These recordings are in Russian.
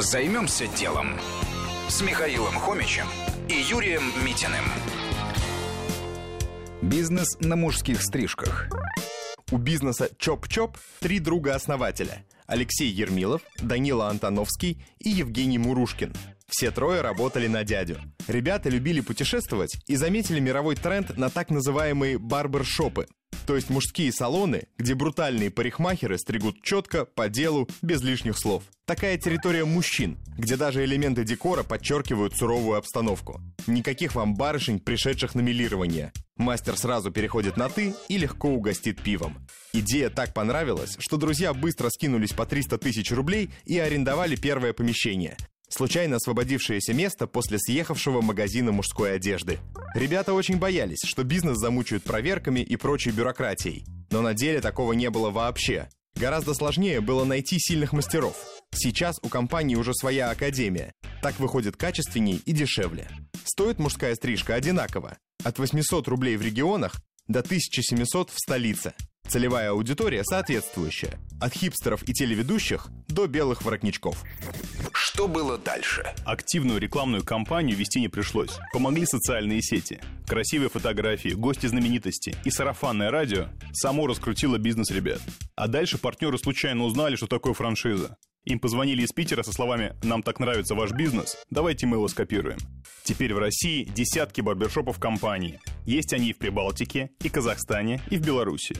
Займемся делом с Михаилом Хомичем и Юрием Митиным. Бизнес на мужских стрижках. У бизнеса Чоп-Чоп три друга-основателя – Алексей Ермилов, Данила Антоновский и Евгений Мурушкин. Все трое работали на дядю. Ребята любили путешествовать и заметили мировой тренд на так называемые барбершопы – то есть мужские салоны, где брутальные парикмахеры стригут четко, по делу, без лишних слов. Такая территория мужчин, где даже элементы декора подчеркивают суровую обстановку. Никаких вам барышень, пришедших на милирование. Мастер сразу переходит на «ты» и легко угостит пивом. Идея так понравилась, что друзья быстро скинулись по 300 тысяч рублей и арендовали первое помещение случайно освободившееся место после съехавшего магазина мужской одежды. Ребята очень боялись, что бизнес замучают проверками и прочей бюрократией. Но на деле такого не было вообще. Гораздо сложнее было найти сильных мастеров. Сейчас у компании уже своя академия. Так выходит качественней и дешевле. Стоит мужская стрижка одинаково. От 800 рублей в регионах до 1700 в столице. Целевая аудитория соответствующая. От хипстеров и телеведущих до белых воротничков. Что было дальше? Активную рекламную кампанию вести не пришлось. Помогли социальные сети. Красивые фотографии, гости знаменитости и сарафанное радио само раскрутило бизнес ребят. А дальше партнеры случайно узнали, что такое франшиза. Им позвонили из Питера со словами «Нам так нравится ваш бизнес, давайте мы его скопируем». Теперь в России десятки барбершопов компаний. Есть они и в Прибалтике, и Казахстане, и в Беларуси.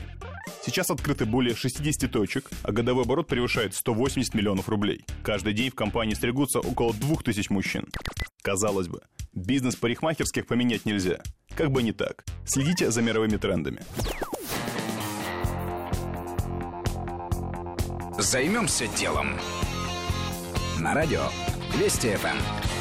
Сейчас открыты более 60 точек, а годовой оборот превышает 180 миллионов рублей. Каждый день в компании стригутся около 2000 мужчин. Казалось бы, бизнес парикмахерских поменять нельзя. Как бы не так. Следите за мировыми трендами. Займемся делом. На радио Вести ФМ.